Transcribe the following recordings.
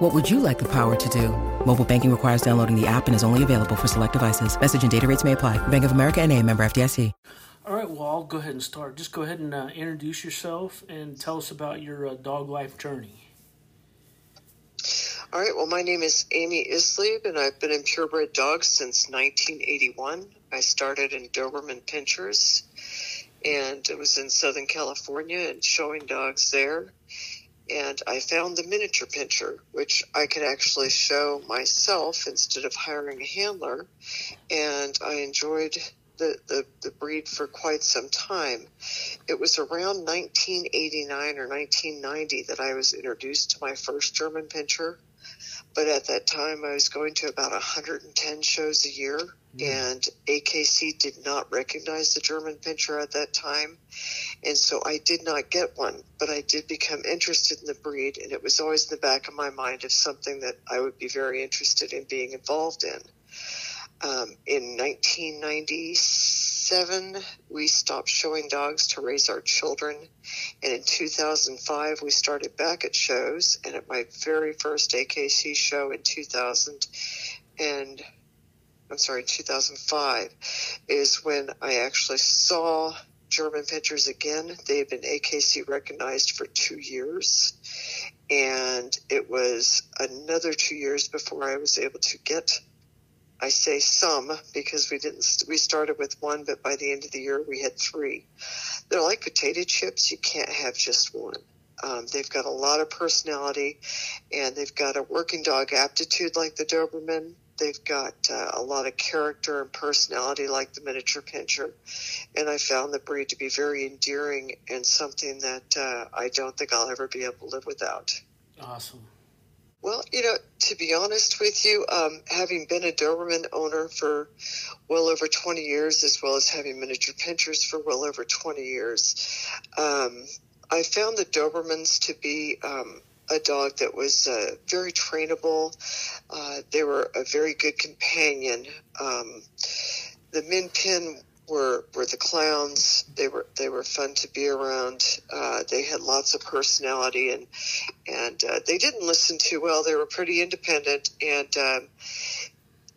What would you like the power to do? Mobile banking requires downloading the app and is only available for select devices. Message and data rates may apply. Bank of America and a member FDIC. All right, well, I'll go ahead and start. Just go ahead and uh, introduce yourself and tell us about your uh, dog life journey. All right, well, my name is Amy Issleib, and I've been in purebred dogs since 1981. I started in Doberman Pinschers, and it was in Southern California and showing dogs there. And I found the miniature pinscher, which I could actually show myself instead of hiring a handler. And I enjoyed the, the, the breed for quite some time. It was around 1989 or 1990 that I was introduced to my first German pinscher, but at that time I was going to about 110 shows a year, mm. and AKC did not recognize the German pinscher at that time, and so I did not get one. But I did become interested in the breed, and it was always in the back of my mind of something that I would be very interested in being involved in. Um, in 1997, we stopped showing dogs to raise our children. And in 2005, we started back at shows. And at my very first AKC show in 2000, and I'm sorry, 2005, is when I actually saw German pinschers again. They had been AKC recognized for two years. And it was another two years before I was able to get I say some because we didn't, we started with one, but by the end of the year we had three. They're like potato chips. You can't have just one. Um, they've got a lot of personality and they've got a working dog aptitude like the Doberman. They've got uh, a lot of character and personality like the miniature pinscher. And I found the breed to be very endearing and something that uh, I don't think I'll ever be able to live without. Awesome. Well, you know, to be honest with you, um, having been a Doberman owner for well over 20 years, as well as having miniature pinschers for well over 20 years, um, I found the Dobermans to be um, a dog that was uh, very trainable. Uh, they were a very good companion. Um, the Min Pin were were the clowns. They were they were fun to be around. Uh, they had lots of personality and and uh, they didn't listen too well. They were pretty independent and um,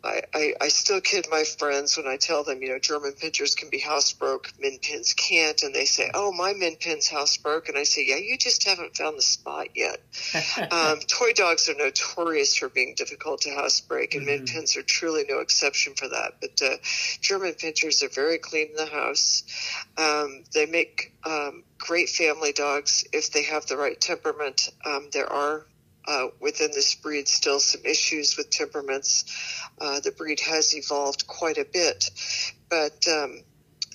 I, I, I still kid my friends when I tell them, you know, German pinschers can be housebroke, min pins can't, and they say, "Oh, my min pin's housebroke," and I say, "Yeah, you just haven't found the spot yet." um, toy dogs are notorious for being difficult to housebreak, and mm-hmm. min pins are truly no exception for that. But uh, German pinschers are very clean in the house. Um, they make um, great family dogs if they have the right temperament. Um, there are uh, within this breed still some issues with temperaments. Uh, the breed has evolved quite a bit, but um,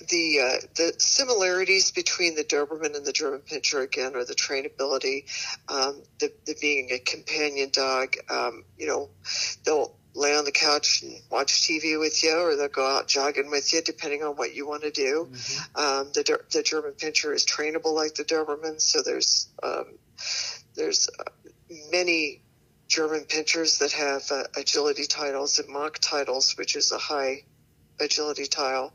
the uh, the similarities between the Doberman and the German Pinscher again are the trainability, um, the, the being a companion dog. Um, you know, they'll lay on the couch and watch TV with you, or they'll go out jogging with you, depending on what you want to do. Mm-hmm. Um, the the German Pinscher is trainable like the Doberman, so there's um, there's uh, many German pinschers that have uh, agility titles and MACH titles, which is a high agility tile.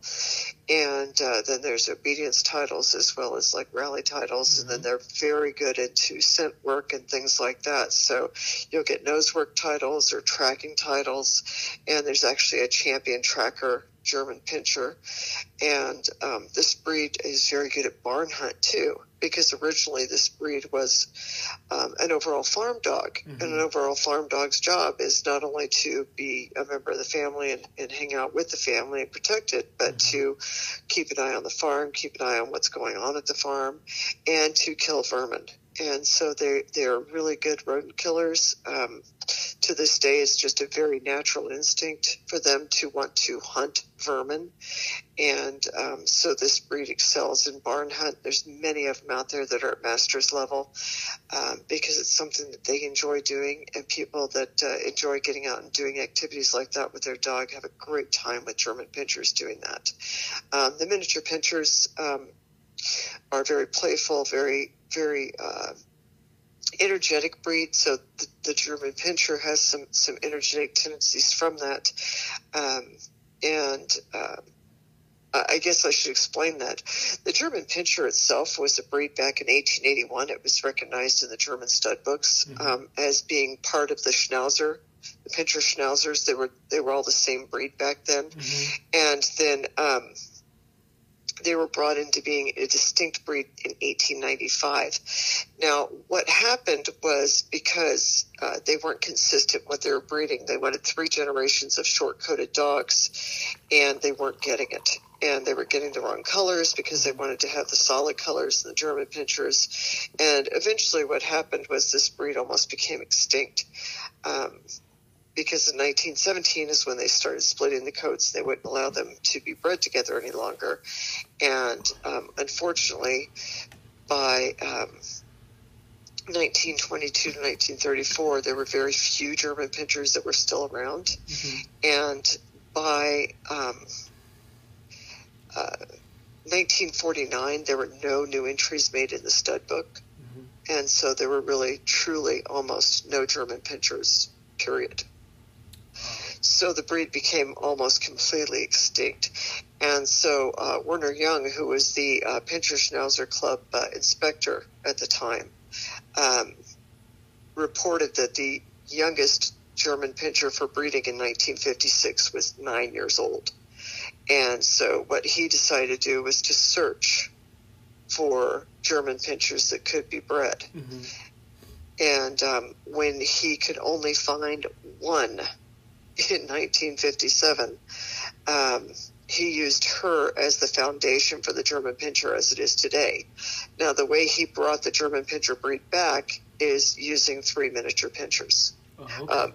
And uh, then there's obedience titles as well as like rally titles. Mm-hmm. And then mm-hmm. they're very good into scent work and things like that. So you'll get nose work titles or tracking titles. And there's actually a champion tracker German pinscher. And um, this breed is very good at barn hunt too because originally this breed was um, an overall farm dog. Mm-hmm. And an overall farm dog's job is not only to be a member of the family and, and hang out with the family and protect it, but mm-hmm. to keep an eye on the farm, keep an eye on what's going on at the farm, and to kill vermin. And so they they're really good rodent killers. Um, to this day, it's just a very natural instinct for them to want to hunt vermin, and um, so this breed excels in barn hunt. There's many of them out there that are at master's level um, because it's something that they enjoy doing, and people that uh, enjoy getting out and doing activities like that with their dog have a great time with German pinschers doing that. Um, the miniature pinschers um, are very playful, very very uh, energetic breed. So the, the, German Pinscher has some some energetic tendencies from that, um, and uh, I guess I should explain that. The German Pinscher itself was a breed back in 1881. It was recognized in the German stud books mm-hmm. um, as being part of the Schnauzer. The Pinscher Schnauzers, they were they were all the same breed back then, mm-hmm. and then um, they were brought into being a distinct breed in 1895. Now, what happened was because uh, they weren't consistent with their breeding, they wanted three generations of short coated dogs, and they weren't getting it. And they were getting the wrong colors because they wanted to have the solid colors in the German pinschers. And eventually, what happened was this breed almost became extinct. Um, because in 1917 is when they started splitting the coats. They wouldn't allow them to be bred together any longer. And um, unfortunately, by um, 1922 to 1934, there were very few German pinschers that were still around. Mm-hmm. And by um, uh, 1949, there were no new entries made in the stud book. Mm-hmm. And so there were really, truly almost no German pinschers, period so the breed became almost completely extinct. And so uh, Werner Jung, who was the uh, Pinscher Schnauzer Club uh, inspector at the time, um, reported that the youngest German pinscher for breeding in 1956 was nine years old. And so what he decided to do was to search for German pinschers that could be bred. Mm-hmm. And um, when he could only find one in 1957, um, he used her as the foundation for the German Pinscher as it is today. Now, the way he brought the German Pinscher breed back is using three miniature pinschers. Oh, okay. um,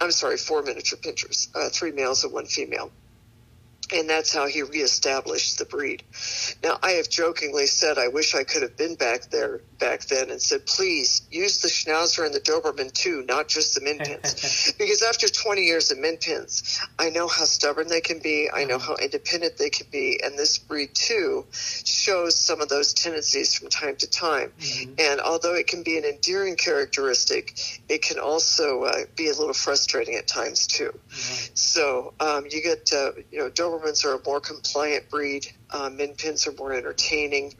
I'm sorry, four miniature pinschers, uh, three males and one female and that's how he reestablished the breed. Now, I have jokingly said I wish I could have been back there back then and said, please use the Schnauzer and the Doberman too, not just the Min Pins. because after 20 years of Min Pins, I know how stubborn they can be. I know how independent they can be. And this breed too shows some of those tendencies from time to time. Mm-hmm. And although it can be an endearing characteristic, it can also uh, be a little frustrating at times too. Mm-hmm. So um, you get, uh, you know, Dobermans are a more compliant breed. Uh, Min Pins are more entertaining.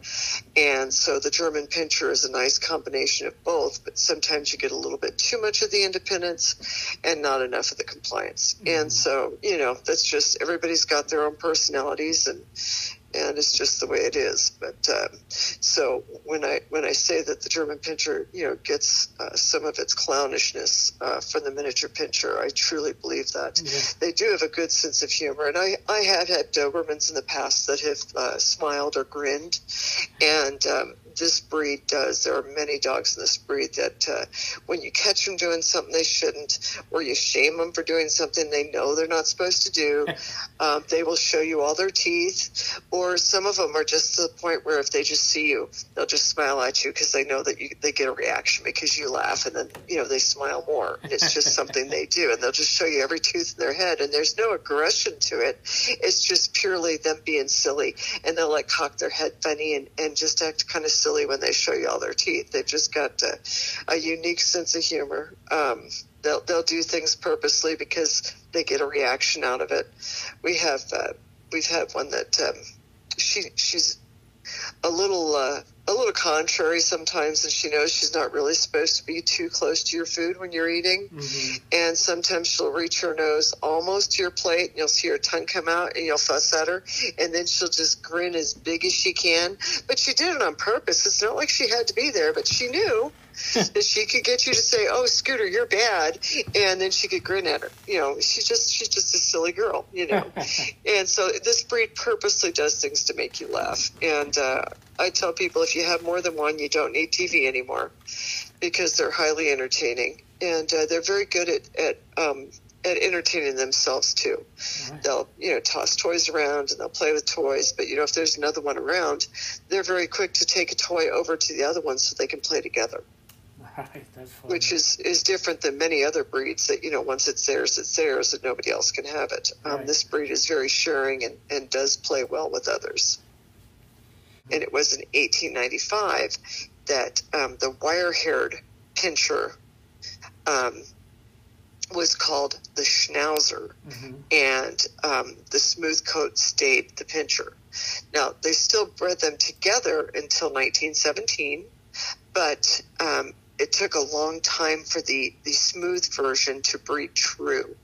And so the German Pinscher is a nice combination of both, but sometimes you get a little bit too much of the independence and not enough of the compliance. Mm-hmm. And so, you know, that's just everybody's got their own personalities and and it's just the way it is. But um, so when I when I say that the German pinscher, you know, gets uh, some of its clownishness uh, from the miniature pinscher, I truly believe that yeah. they do have a good sense of humor. And I I have had Dobermans in the past that have uh, smiled or grinned, and um, this breed does. There are many dogs in this breed that uh, when you catch them doing something they shouldn't, or you shame them for doing something they know they're not supposed to do, um, they will show you all their teeth. Or some of them are just to the point where if they just see you, they'll just smile at you because they know that you, they get a reaction because you laugh, and then you know they smile more. And it's just something they do, and they'll just show you every tooth in their head, and there's no aggression to it. It's just purely them being silly, and they'll like cock their head funny and, and just act kind of silly when they show you all their teeth. They've just got a, a unique sense of humor. Um, they'll they'll do things purposely because they get a reaction out of it. We have uh, we've had one that um, she she's a little uh, a little contrary sometimes, and she knows she's not really supposed to be too close to your food when you're eating. Mm-hmm. And sometimes she'll reach her nose almost to your plate, and you'll see her tongue come out, and you'll fuss at her, and then she'll just grin as big as she can. But she did it on purpose. It's not like she had to be there, but she knew she could get you to say, "Oh, Scooter, you're bad," and then she could grin at her. You know, she's just she's just a silly girl. You know, and so this breed purposely does things to make you laugh. And uh, I tell people if you have more than one, you don't need TV anymore because they're highly entertaining and uh, they're very good at at um, at entertaining themselves too. Right. They'll, you know, toss toys around and they'll play with toys, but you know, if there's another one around, they're very quick to take a toy over to the other one so they can play together. Right, that's funny. Which is, is different than many other breeds that, you know, once it's theirs, it's theirs and nobody else can have it. Um, right. This breed is very sharing and, and does play well with others. And it was in 1895 that um, the wire haired pinscher um, was called the Schnauzer, mm-hmm. and um, the smooth coat stayed the pinscher. Now, they still bred them together until 1917, but um, it took a long time for the, the smooth version to breed true.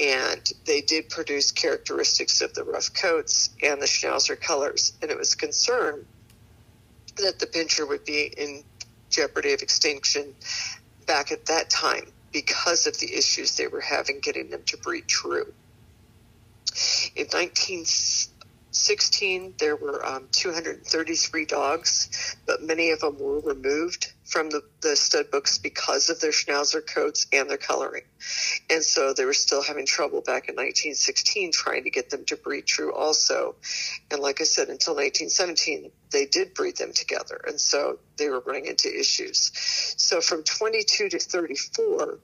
And they did produce characteristics of the rough coats and the Schnauzer colors. And it was concern that the pinscher would be in jeopardy of extinction back at that time because of the issues they were having getting them to breed true. In 1916, there were um, 233 dogs, but many of them were removed from the, the stud books because of their schnauzer coats and their coloring. And so they were still having trouble back in 1916 trying to get them to breed true also. And like I said, until 1917, they did breed them together. And so they were running into issues. So from 22 to 34,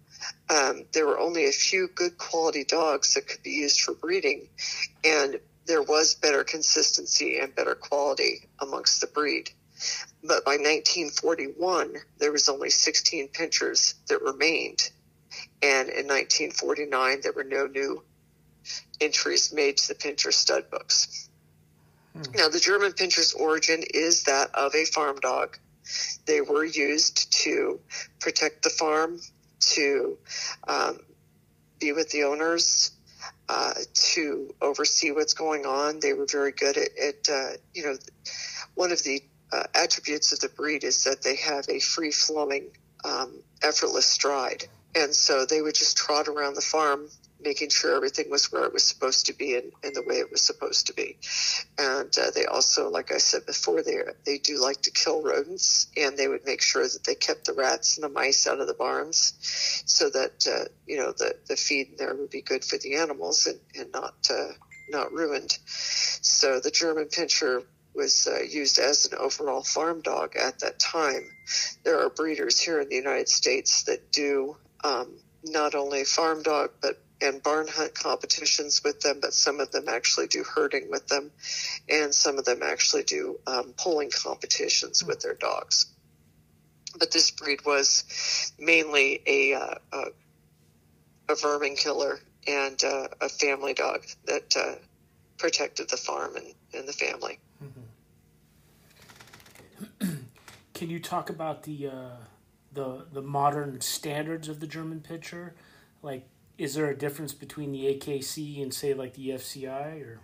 um, there were only a few good quality dogs that could be used for breeding. And there was better consistency and better quality amongst the breed. But by 1941, there was only 16 pinschers that remained. And in 1949, there were no new entries made to the pinscher stud books. Hmm. Now, the German pinscher's origin is that of a farm dog. They were used to protect the farm, to um, be with the owners, uh, to oversee what's going on. They were very good at, at uh, you know, one of the uh, attributes of the breed is that they have a free flowing, um, effortless stride. And so they would just trot around the farm, making sure everything was where it was supposed to be and, and the way it was supposed to be. And uh, they also, like I said before, they they do like to kill rodents, and they would make sure that they kept the rats and the mice out of the barns, so that uh, you know the the feed there would be good for the animals and, and not uh, not ruined. So the German pinscher was uh, used as an overall farm dog at that time. There are breeders here in the United States that do um, not only farm dog but and barn hunt competitions with them, but some of them actually do herding with them, and some of them actually do um, pulling competitions with their dogs. But this breed was mainly a uh, a, a, vermin killer and uh, a family dog that uh, protected the farm and, and the family. Mm-hmm. Can you talk about the uh, the the modern standards of the German pinscher? Like, is there a difference between the AKC and say like the FCI or?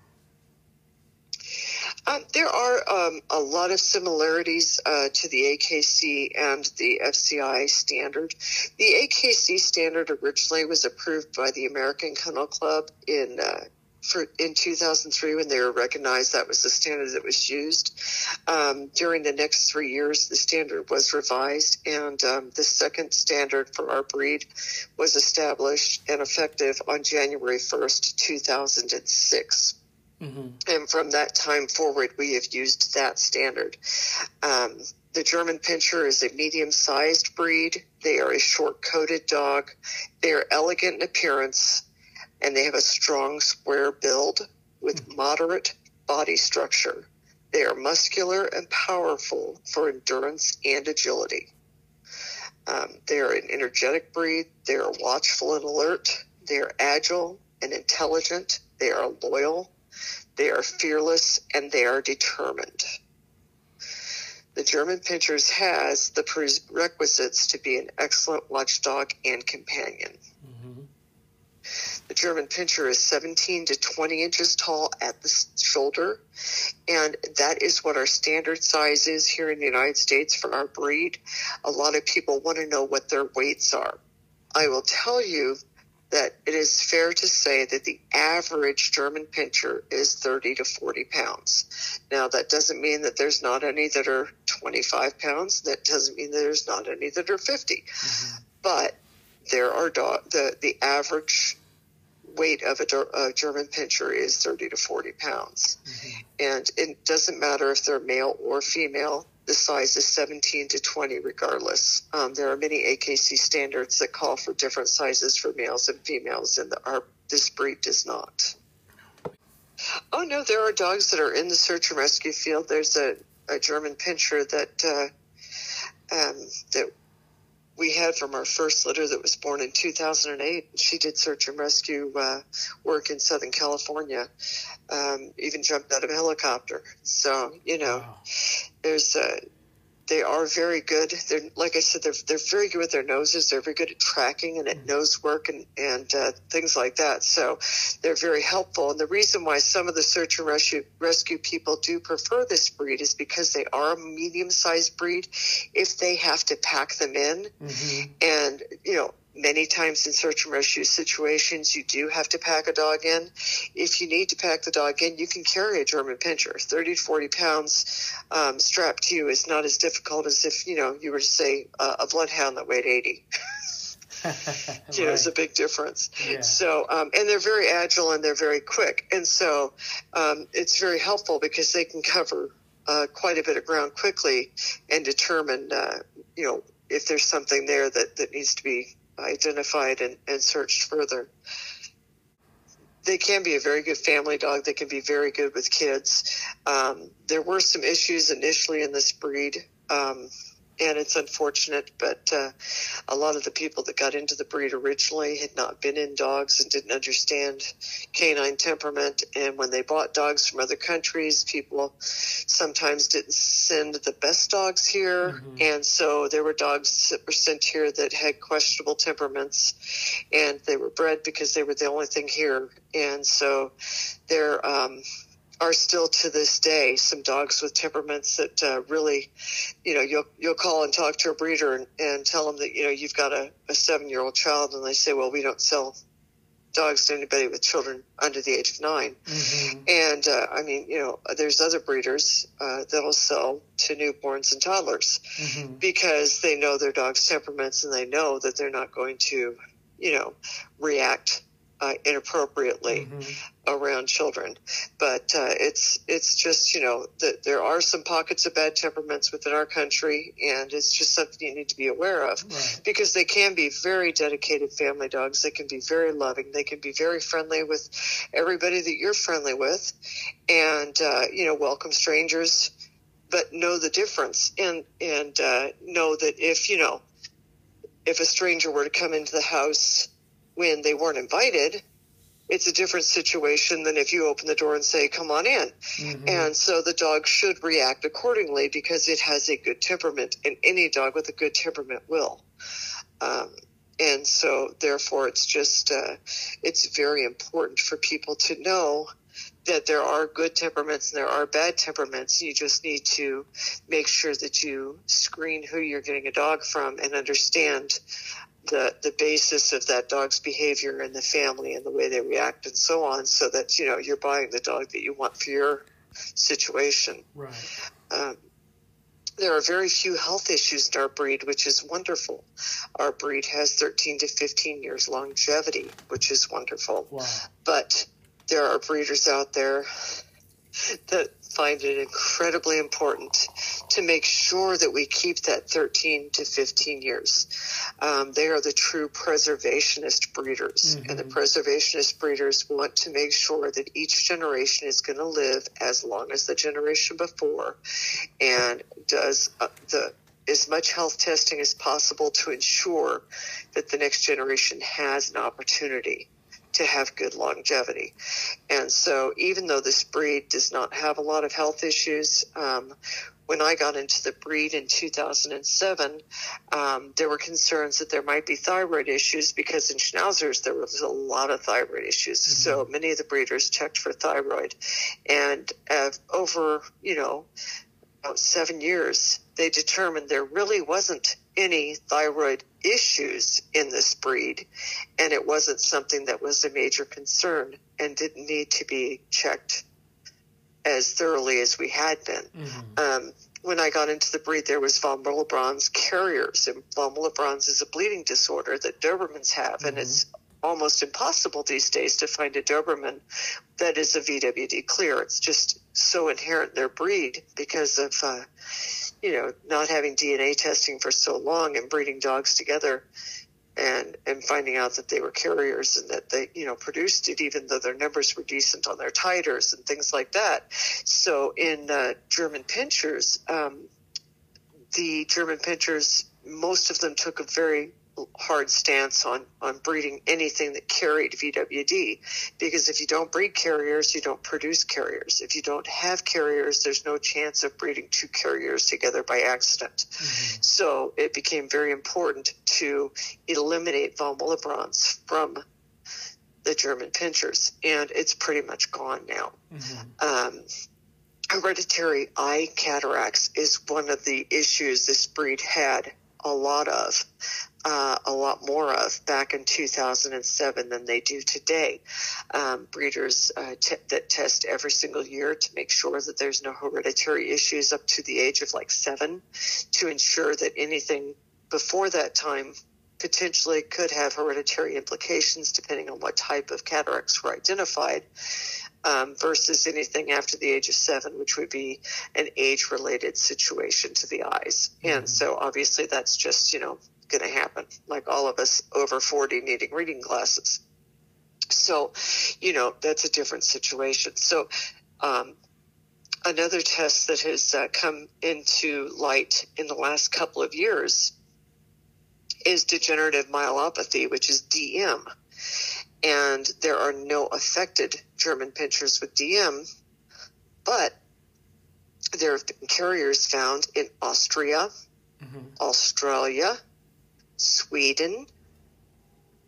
Um, there are um, a lot of similarities uh, to the AKC and the FCI standard. The AKC standard originally was approved by the American Kennel Club in uh, for in 2003 when they were recognized that was the standard that was used. Um, during the next three years, the standard was revised, and um, the second standard for our breed was established and effective on January 1st, 2006. Mm-hmm. And from that time forward, we have used that standard. Um, the German Pinscher is a medium sized breed. They are a short coated dog. They are elegant in appearance and they have a strong square build with moderate body structure. They are muscular and powerful for endurance and agility. Um, they are an energetic breed. They are watchful and alert. They are agile and intelligent. They are loyal. They are fearless and they are determined. The German Pinschers has the prerequisites to be an excellent watchdog and companion. The German Pinscher is 17 to 20 inches tall at the shoulder, and that is what our standard size is here in the United States for our breed. A lot of people want to know what their weights are. I will tell you that it is fair to say that the average German Pinscher is 30 to 40 pounds. Now, that doesn't mean that there's not any that are 25 pounds. That doesn't mean that there's not any that are 50. Mm-hmm. But there are dog, the, the average weight of a, a, German Pinscher is 30 to 40 pounds. Mm-hmm. And it doesn't matter if they're male or female the size is 17 to 20 regardless. Um, there are many AKC standards that call for different sizes for males and females, and the, our, this breed does not. Oh no, there are dogs that are in the search and rescue field. There's a, a German pinscher that uh, um, that we had from our first litter that was born in 2008. She did search and rescue uh, work in Southern California, um, even jumped out of a helicopter. So, you know, wow. there's a, they are very good. They're like I said, they're they're very good with their noses. They're very good at tracking and at mm-hmm. nose work and and uh, things like that. So they're very helpful. And the reason why some of the search and rescue rescue people do prefer this breed is because they are a medium sized breed. If they have to pack them in, mm-hmm. and you know many times in search and rescue situations, you do have to pack a dog in. If you need to pack the dog in, you can carry a German Pinscher. 30 to 40 pounds um, strapped to you is not as difficult as if, you know, you were to say uh, a bloodhound that weighed 80. right. you know, it's a big difference. Yeah. So, um, and they're very agile and they're very quick. And so um, it's very helpful because they can cover uh, quite a bit of ground quickly and determine, uh, you know, if there's something there that, that needs to be identified and, and searched further. They can be a very good family dog. They can be very good with kids. Um, there were some issues initially in this breed. Um, and it's unfortunate, but uh, a lot of the people that got into the breed originally had not been in dogs and didn't understand canine temperament. And when they bought dogs from other countries, people sometimes didn't send the best dogs here, mm-hmm. and so there were dogs that were sent here that had questionable temperaments, and they were bred because they were the only thing here, and so they're. Um, are still to this day some dogs with temperaments that uh, really, you know, you'll you'll call and talk to a breeder and, and tell them that you know you've got a, a seven year old child, and they say, well, we don't sell dogs to anybody with children under the age of 9 mm-hmm. And uh, I mean, you know, there's other breeders uh, that'll sell to newborns and toddlers mm-hmm. because they know their dog's temperaments and they know that they're not going to, you know, react uh, inappropriately mm-hmm. Around children. But uh, it's it's just you know that there are some pockets of bad temperaments within our country, and it's just something you need to be aware of right. because they can be very dedicated family dogs. They can be very loving. They can be very friendly with everybody that you're friendly with, and uh, you know welcome strangers, but know the difference and and uh, know that if you know if a stranger were to come into the house when they weren't invited, it's a different situation than if you open the door and say, come on in. Mm-hmm. And so the dog should react accordingly because it has a good temperament, and any dog with a good temperament will. Um, and so therefore it's just, uh, it's very important for people to know that there are good temperaments and there are bad temperaments. You just need to make sure that you screen who you're getting a dog from and understand the the basis of that dog's behavior and the family and the way they react and so on, so that you know you're buying the dog that you want for your situation. Right. Um, there are very few health issues in our breed, which is wonderful. Our breed has 13 to 15 years longevity, which is wonderful. Wow. But there are breeders out there that find it incredibly important to make sure that we keep that 13 to 15 years. Um, they are the true preservationist breeders, mm-hmm. and the preservationist breeders want to make sure that each generation is going to live as long as the generation before, and does uh, the as much health testing as possible to ensure that the next generation has an opportunity to have good longevity. And so, even though this breed does not have a lot of health issues, um, when I got into the breed in 2007, um, there were concerns that there might be thyroid issues because in schnauzers there was a lot of thyroid issues. Mm-hmm. So many of the breeders checked for thyroid, and uh, over you know about seven years, they determined there really wasn't any thyroid issues in this breed, and it wasn't something that was a major concern and didn't need to be checked as thoroughly as we had been. Mm-hmm. Um, when I got into the breed, there was von Willebrand's carriers, and von Willebrand's is a bleeding disorder that Dobermans have, mm-hmm. and it's almost impossible these days to find a Doberman that is a VWD clear. It's just so inherent in their breed because of, uh, you know, not having DNA testing for so long and breeding dogs together and and finding out that they were carriers and that they you know produced it even though their numbers were decent on their titers and things like that. So in uh, German pinschers, um, the German pinschers, most of them took a very hard stance on, on breeding anything that carried VWD because if you don't breed carriers, you don't produce carriers. If you don't have carriers, there's no chance of breeding two carriers together by accident. Mm-hmm. So it became very important to eliminate von Willebrand's from the German pinschers, and it's pretty much gone now. Mm-hmm. Um, hereditary eye cataracts is one of the issues this breed had a lot of uh, a lot more of back in 2007 than they do today. Um, breeders uh, t- that test every single year to make sure that there's no hereditary issues up to the age of like seven to ensure that anything before that time potentially could have hereditary implications depending on what type of cataracts were identified. Um, versus anything after the age of seven, which would be an age related situation to the eyes. Mm-hmm. And so obviously that's just, you know, going to happen, like all of us over 40 needing reading glasses. So, you know, that's a different situation. So, um, another test that has uh, come into light in the last couple of years is degenerative myelopathy, which is DM. And there are no affected German pinschers with DM, but there have been carriers found in Austria, mm-hmm. Australia, Sweden,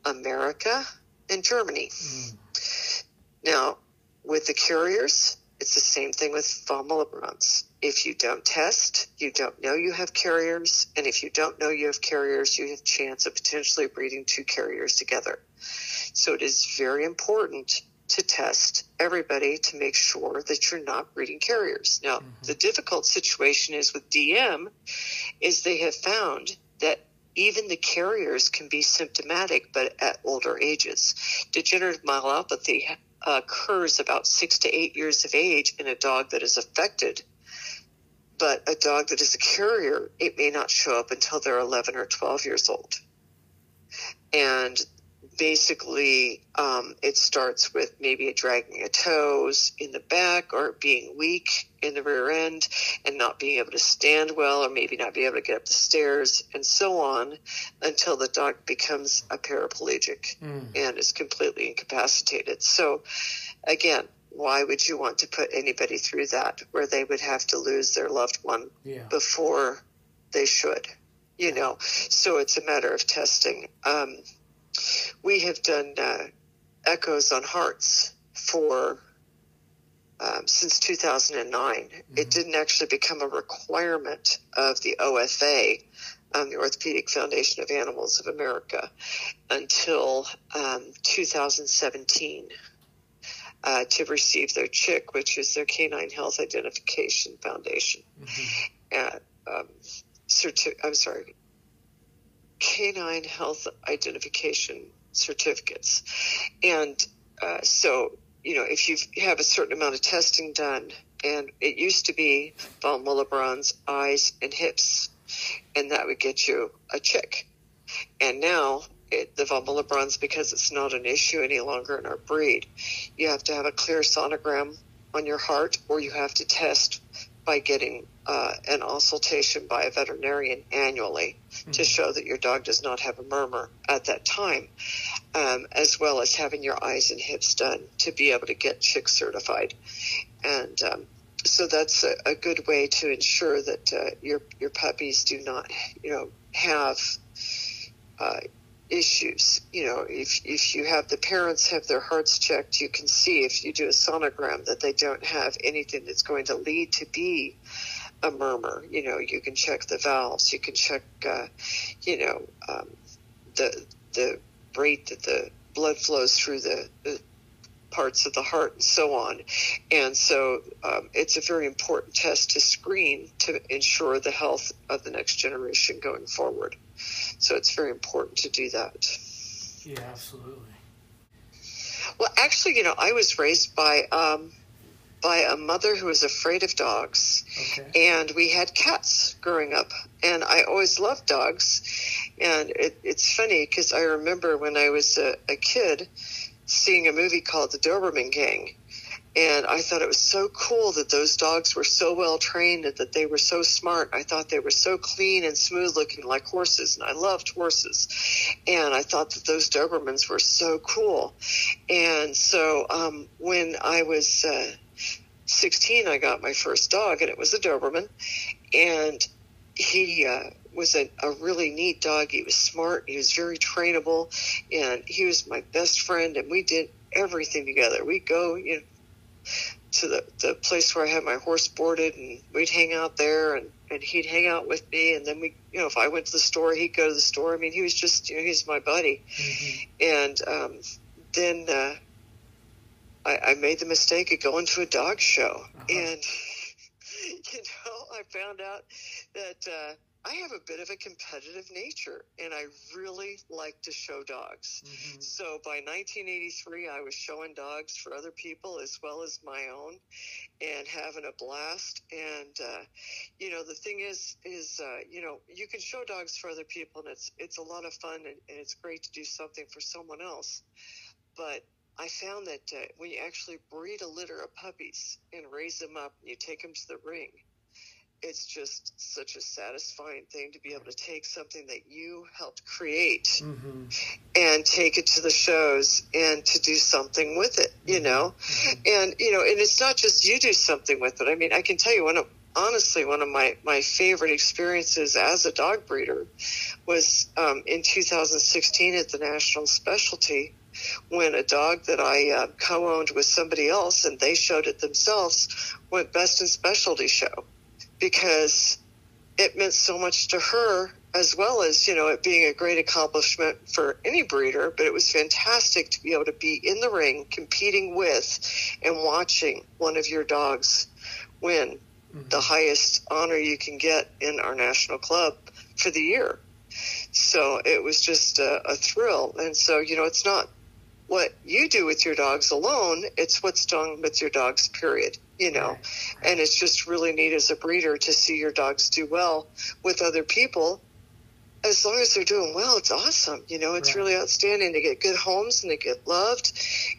America, and Germany. Mm. Now, with the carriers, it's the same thing with von Willebrand's. If you don't test, you don't know you have carriers, and if you don't know you have carriers, you have chance of potentially breeding two carriers together. So it is very important to test everybody to make sure that you're not breeding carriers. Now, mm-hmm. the difficult situation is with DM is they have found even the carriers can be symptomatic, but at older ages. Degenerative myelopathy uh, occurs about six to eight years of age in a dog that is affected. But a dog that is a carrier, it may not show up until they're 11 or 12 years old. And basically um, it starts with maybe a dragging of toes in the back or being weak in the rear end and not being able to stand well or maybe not be able to get up the stairs and so on until the dog becomes a paraplegic mm. and is completely incapacitated. So again, why would you want to put anybody through that where they would have to lose their loved one yeah. before they should? You know, so it's a matter of testing. Um, we have done uh, echoes on hearts for um, since 2009. Mm-hmm. It didn't actually become a requirement of the OFA, um, the Orthopedic Foundation of Animals of America, until um, 2017. Uh, to receive their CHIC, which is their Canine Health Identification Foundation. Mm-hmm. Uh, um, certi- I'm sorry, canine health identification certificates. And uh, so, you know, if you have a certain amount of testing done, and it used to be von Willebrand's eyes and hips, and that would get you a CHIC. And now it, the von Willebrand's, because it's not an issue any longer in our breed, you have to have a clear sonogram on your heart, or you have to test by getting uh, an auscultation by a veterinarian annually mm-hmm. to show that your dog does not have a murmur at that time, um, as well as having your eyes and hips done to be able to get CHIC certified. And um, so that's a, a, good way to ensure that uh, your your puppies do not, you know, have uh, issues. You know, if if you have the parents have their hearts checked, you can see if you do a sonogram that they don't have anything that's going to lead to be a murmur. You know, you can check the valves, you can check, uh, you know, um, the the rate that the blood flows through the, the parts of the heart and so on. And so um, it's a very important test to screen to ensure the health of the next generation going forward. So it's very important to do that. Yeah, absolutely. Well, actually, you know, I was raised by um, by a mother who was afraid of dogs, okay. and we had cats growing up, and I always loved dogs. And it, it's funny because I remember when I was a, a kid seeing a movie called The Doberman Gang, and I thought it was so cool that those dogs were so well trained and that they were so smart. I thought they were so clean and smooth looking like horses. And I loved horses. And I thought that those Dobermans were so cool. And so um, when I was uh, 16, I got my first dog, and it was a Doberman. And he uh, was a, a really neat dog. He was smart. He was very trainable. And he was my best friend. And we did everything together. We'd go, you know, to the, the place where I had my horse boarded and we'd hang out there and, and he'd hang out with me. And then we, you know, if I went to the store, he'd go to the store. I mean, he was just, you know, he's my buddy. Mm-hmm. And, um, then, uh, I, I made the mistake of going to a dog show uh-huh. and, you know, I found out that, uh, I have a bit of a competitive nature and I really like to show dogs. Mm-hmm. So by 1983, I was showing dogs for other people as well as my own and having a blast. And, uh, you know, the thing is, is, uh, you know, you can show dogs for other people and it's, it's a lot of fun and, and it's great to do something for someone else. But I found that uh, when you actually breed a litter of puppies and raise them up and you take them to the ring, it's just such a satisfying thing to be able to take something that you helped create mm-hmm. and take it to the shows and to do something with it, you know? Mm-hmm. And, you know, and it's not just you do something with it. I mean, I can tell you one of, honestly, one of my, my favorite experiences as a dog breeder was um, in 2016 at the National Specialty when a dog that I uh, co-owned with somebody else and they showed it themselves went best in specialty show because it meant so much to her as well as you know it being a great accomplishment for any breeder but it was fantastic to be able to be in the ring competing with and watching one of your dogs win mm-hmm. the highest honor you can get in our national club for the year so it was just a, a thrill and so you know it's not what you do with your dogs alone it's what's done with your dogs period you know, and it's just really neat as a breeder to see your dogs do well with other people. As long as they're doing well, it's awesome. You know, it's right. really outstanding. They get good homes and they get loved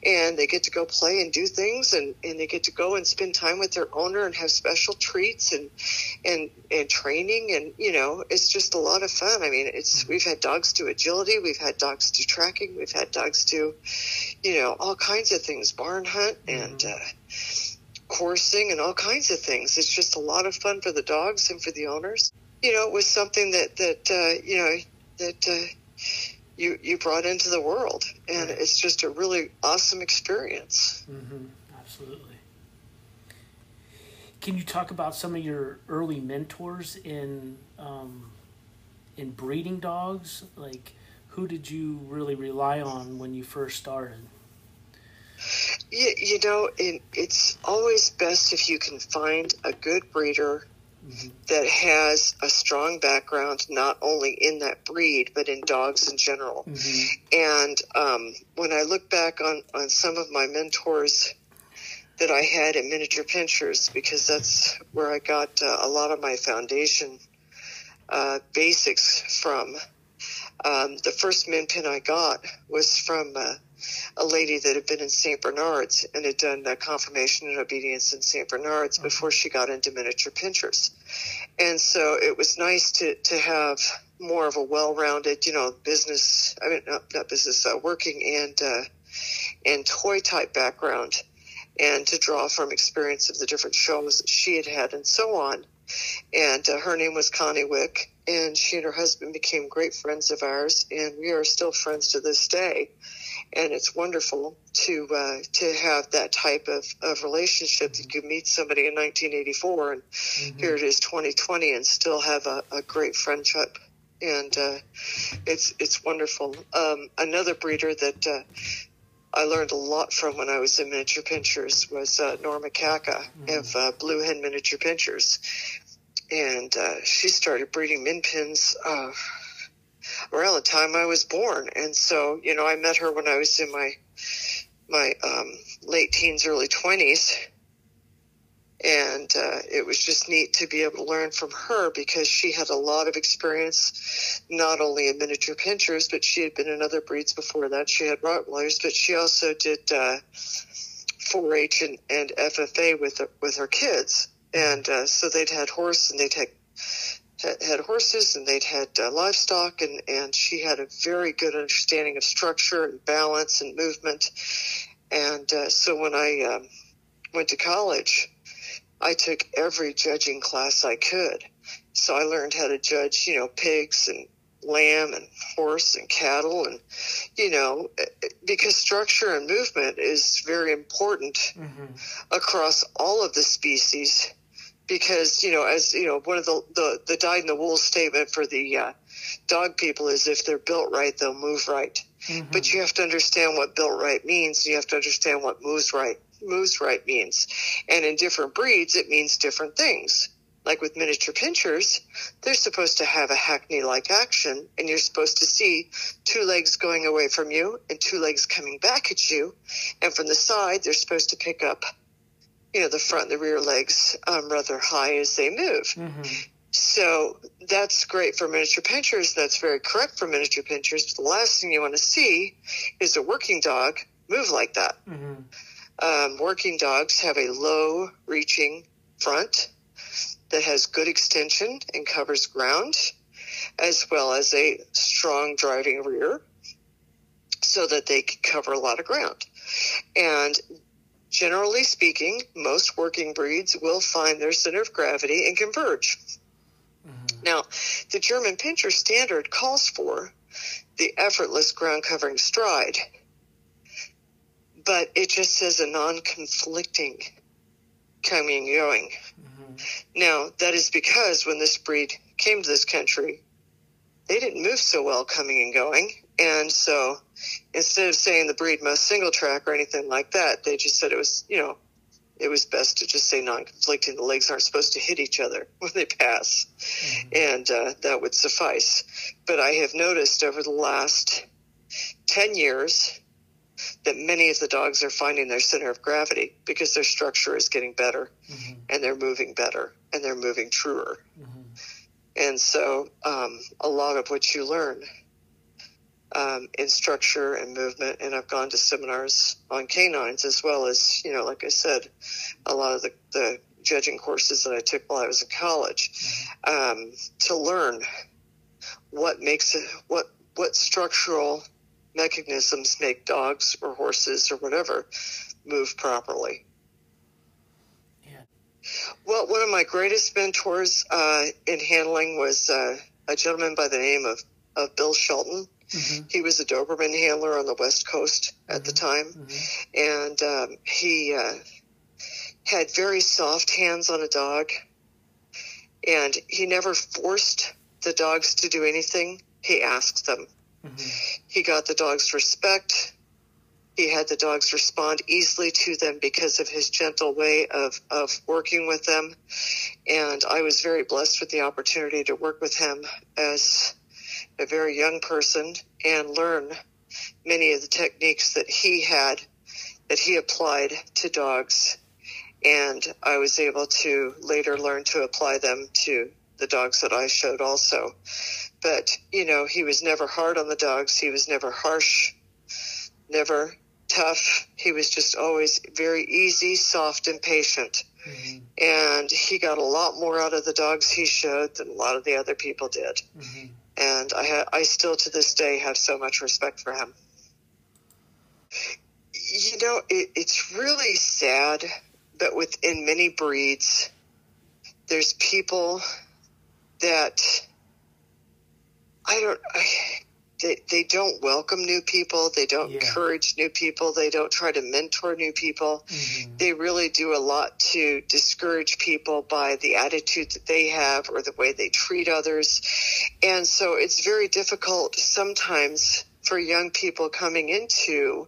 and they get to go play and do things and, and they get to go and spend time with their owner and have special treats and, and, and training. And, you know, it's just a lot of fun. I mean, it's, mm-hmm. we've had dogs do agility. We've had dogs do tracking. We've had dogs do, you know, all kinds of things, barn hunt and, mm-hmm. uh, coursing and all kinds of things. It's just a lot of fun for the dogs and for the owners. You know, it was something that that uh, you know that uh, you you brought into the world, and right. it's just a really awesome experience. Mm-hmm. Absolutely. Can you talk about some of your early mentors in um, in breeding dogs? Like, who did you really rely on when you first started? You, you know, it, it's always best if you can find a good breeder mm-hmm. that has a strong background, not only in that breed, but in dogs in general. Mm-hmm. And um, when I look back on, on some of my mentors that I had in miniature pinschers, because that's where I got uh, a lot of my foundation uh, basics from. Um, the first min pin I got was from uh, a lady that had been in St. Bernard's and had done conformation and obedience in St. Bernard's before she got into miniature pinschers. And so it was nice to, to have more of a well-rounded, you know, business, I mean, not, not business, uh, working and, uh, and toy type background and to draw from experience of the different shows that she had had and so on. And uh, her name was Connie Wick, and she and her husband became great friends of ours, and we are still friends to this day. And it's wonderful to uh, to have that type of, of relationship that you meet somebody in 1984, and mm-hmm. here it is 2020, and still have a, a great friendship and uh, it's it's wonderful. Um, another breeder that uh, I learned a lot from when I was in miniature pinschers was uh, Norma Kaka mm-hmm. of uh, Blue Hen Miniature Pinschers, and uh, she started breeding min pins uh, around the time I was born, and so you know I met her when I was in my my um, late teens, early twenties. And uh, it was just neat to be able to learn from her because she had a lot of experience, not only in miniature pinschers, but she had been in other breeds before that. She had Rottweilers, but she also did uh, 4-H and, and FFA with with her kids, and uh, so they'd had horse and they'd had had, horses and they'd had uh, livestock and, and she had a very good understanding of structure and balance and movement. And uh, so when I um, went to college, I took every judging class I could. So I learned how to judge, you know, pigs and lamb and horse and cattle and you know because structure and movement is very important mm-hmm. across all of the species because you know as you know one of the the, the dyed in the wool statement for the uh, dog people is if they're built right they'll move right mm-hmm. but you have to understand what built right means you have to understand what moves right moves right means. And in different breeds, it means different things. Like with miniature pinschers, they're supposed to have a hackney like action, and you're supposed to see two legs going away from you and two legs coming back at you. And from the side, they're supposed to pick up, you know, the front and the rear legs um, rather high as they move. Mm-hmm. So that's great for miniature pinschers. That's very correct for miniature pinschers. But the last thing you want to see is a working dog move like that. Mm-hmm. Um, working dogs have a low reaching front that has good extension and covers ground, as well as a strong driving rear so that they can cover a lot of ground. And generally speaking, most working breeds will find their center of gravity and converge. Mm-hmm. Now, the German Pinscher standard calls for the effortless ground covering stride but it just says a non-conflicting coming and going. Mm-hmm. Now, that is because when this breed came to this country, they didn't move so well coming and going. And so instead of saying the breed must single track or anything like that, they just said it was, you know, it was best to just say non-conflicting. The legs aren't supposed to hit each other when they pass. Mm-hmm. And uh, that would suffice. But I have noticed over the last 10 years, that many of the dogs are finding their center of gravity because their structure is getting better mm-hmm. and they're moving better and they're moving truer. Mm-hmm. And so um, a lot of what you learn um, in structure and movement, and I've gone to seminars on canines as well as, you know, like I said, a lot of the, the judging courses that I took while I was in college um, to learn what makes it, what, what structural mechanisms make dogs or horses or whatever move properly. Yeah. Well, one of my greatest mentors uh, in handling was uh, a gentleman by the name of, of Bill Shelton. Mm-hmm. He was a Doberman handler on the West Coast at mm-hmm. the time, mm-hmm. and um, he uh, had very soft hands on a dog, and he never forced the dogs to do anything. He asked them. Mm-hmm. He got the dogs respect. He had the dogs respond easily to them because of his gentle way of, of working with them. And I was very blessed with the opportunity to work with him as a very young person and learn many of the techniques that he had, that he applied to dogs. And I was able to later learn to apply them to the dogs that I showed also. But, you know, he was never hard on the dogs. He was never harsh, never tough. He was just always very easy, soft, and patient. Mm-hmm. And he got a lot more out of the dogs he showed than a lot of the other people did. Mm-hmm. And I, ha- I still to this day have so much respect for him. you know, it, it's really sad, but within many breeds, there's people that I don't. I, they, they don't welcome new people. They don't Yeah. encourage new people. They don't try to mentor new people. Mhm. They really do a lot to discourage people by the attitude that they have or the way they treat others. And so it's very difficult sometimes for young people coming into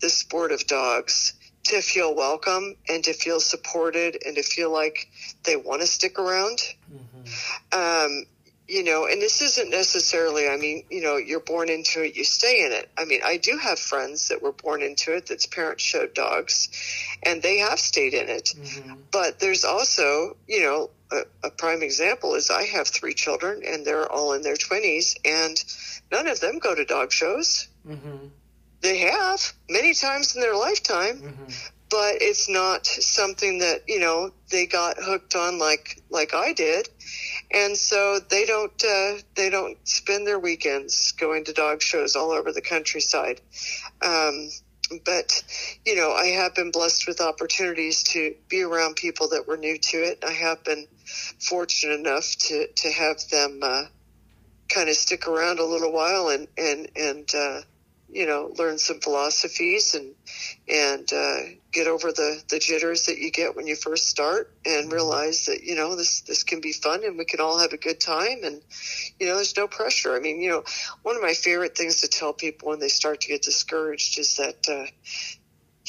the sport of dogs to feel welcome and to feel supported and to feel like they want to stick around um, you know, and this isn't necessarily, I mean, you know, you're born into it, you stay in it. I mean, I do have friends that were born into it that's parents showed dogs and they have stayed in it. Mhm. But there's also, you know, a, a prime example is I have three children and they're all in their 20s and none of them go to dog shows. Mhm. They have many times in their lifetime Mhm. But it's not something that you know they got hooked on like like I did, and so they don't uh, they don't spend their weekends going to dog shows all over the countryside. Um, but you know, I have been blessed with opportunities to be around people that were new to it. I have been fortunate enough to to have them uh, kind of stick around a little while and and and uh, you know learn some philosophies and and uh, get over the, the jitters that you get when you first start and realize that you know this this can be fun and we can all have a good time and you know there's no pressure i mean you know one of my favorite things to tell people when they start to get discouraged is that uh,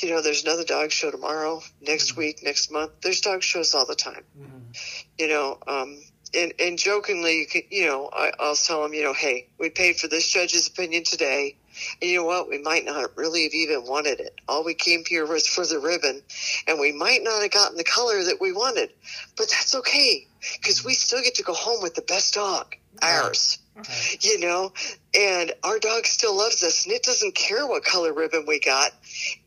you know there's another dog show tomorrow next week next month there's dog shows all the time Mhm. you know um and, and jokingly, you, can, you know, I, I'll tell them, you know, hey, we paid for this judge's opinion today. And you know what? We might not really have even wanted it. All we came here was for the ribbon, and we might not have gotten the color that we wanted. But that's okay, because we still get to go home with the best dog, ours. Right. You know, and our dog still loves us, and it doesn't care what color ribbon we got.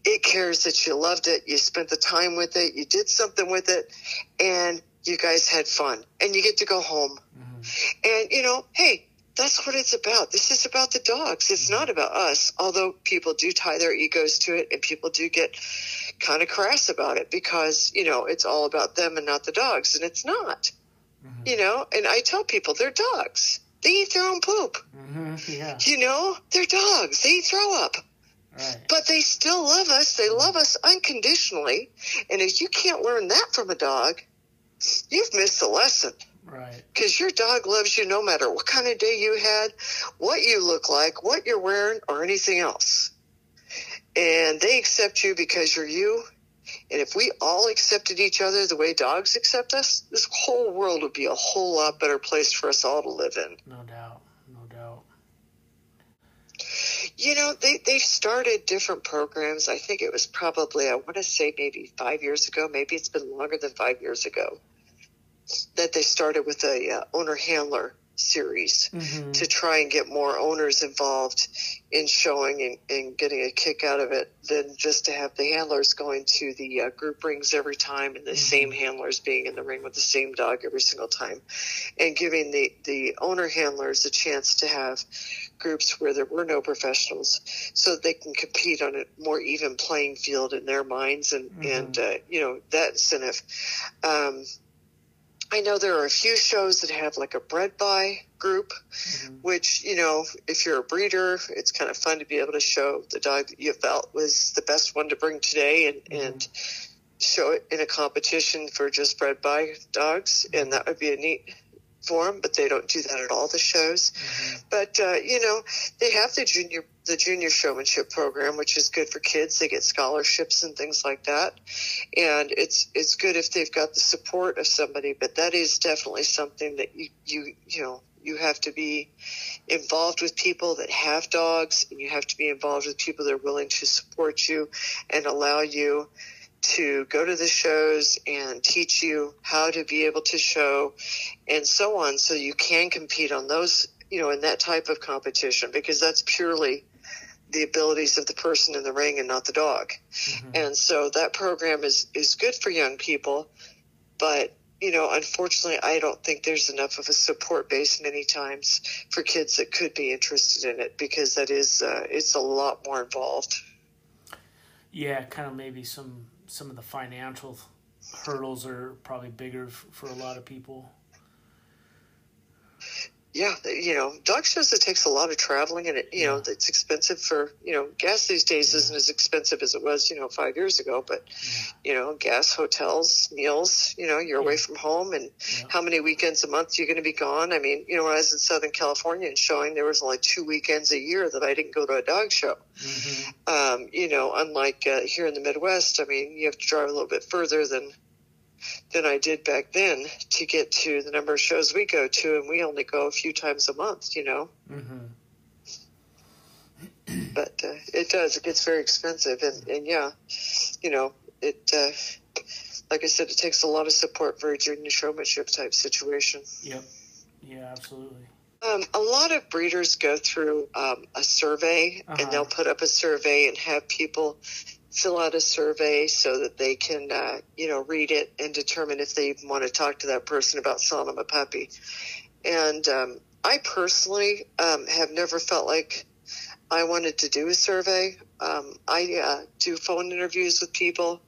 It cares that you loved it, you spent the time with it, you did something with it, and you guys had fun, and you get to go home. Mhm. And, you know, hey, that's what it's about. This is about the dogs. It's not about us, although people do tie their egos to it and people do get kind of crass about it because, you know, it's all about them and not the dogs. And it's not, Mhm. you know, and I tell people they're dogs. They eat their own poop. Mhm. Yeah. You know, they're dogs. They throw up. Right. But they still love us. They love us unconditionally. And if you can't learn that from a dog, you've missed the lesson Right. because your dog loves you no matter what kind of day you had, what you look like, what you're wearing, or anything else. And they accept you because you're you. And if we all accepted each other the way dogs accept us, this whole world would be a whole lot better place for us all to live in. No doubt. No doubt. You know, they, they've started different programs. I think it was probably, I want to say maybe five years ago, maybe it's been longer than five years ago, that they started with a uh, owner handler series Mhm. to try and get more owners involved in showing and, and getting a kick out of it than just to have the handlers going to the uh, group rings every time and the same handlers being in the ring with the same dog every single time. And giving the, the owner handlers a chance to have groups where there were no professionals so they can compete on a more even playing field in their minds and, and uh, you know that incentive. Um, I know there are a few shows that have like a bred by group, Mhm. which, you know, if you're a breeder, it's kind of fun to be able to show the dog that you felt was the best one to bring today and, and show it in a competition for just bred by dogs. And that would be a neat form, but they don't do that at all, the shows. Mhm. But, uh, you know, they have the junior, the junior showmanship program, which is good for kids. They get scholarships and things like that and it's it's good if they've got the support of somebody but that is definitely something that you you you know you have to be involved with people that have dogs and you have to be involved with people that are willing to support you and allow you to go to the shows and teach you how to be able to show and so on so you can compete on those you know in that type of competition because that's purely the abilities of the person in the ring and not the dog Mhm. and so that program is is good for young people but you know unfortunately i don't think there's enough of a support base many times for kids that could be interested in it because that is uh, it's a lot more involved Yeah, kind of maybe some some of the financial hurdles are probably bigger f- for a lot of people. Yeah, you know, dog shows it takes a lot of traveling, and it, you know, it's expensive for you know, gas these days isn't as expensive as it was, you know, five years ago. But you know, gas, hotels, meals, you know, you're away from home, and Yeah. how many weekends a month you're going to be gone? I mean, you know, when I was in Southern California and showing, there was only two weekends a year that I didn't go to a dog show. hmm Um, you know, unlike uh, here in the Midwest, I mean, you have to drive a little bit further than than I did back then to get to the number of shows we go to, and we only go a few times a month. You know hmm but uh, it does. It gets very expensive, and, and yeah, you know, it. Uh, like I said, it takes a lot of support for a junior showmanship type situation. Yep. Yeah, absolutely. Um, a lot of breeders go through um, a survey, Uh-huh. and they'll put up a survey and have people fill out a survey so that they can, uh, you know, read it and determine if they want to talk to that person about selling them a puppy. And um, I personally um, have never felt like I wanted to do a survey. Um, I uh, do phone interviews with people,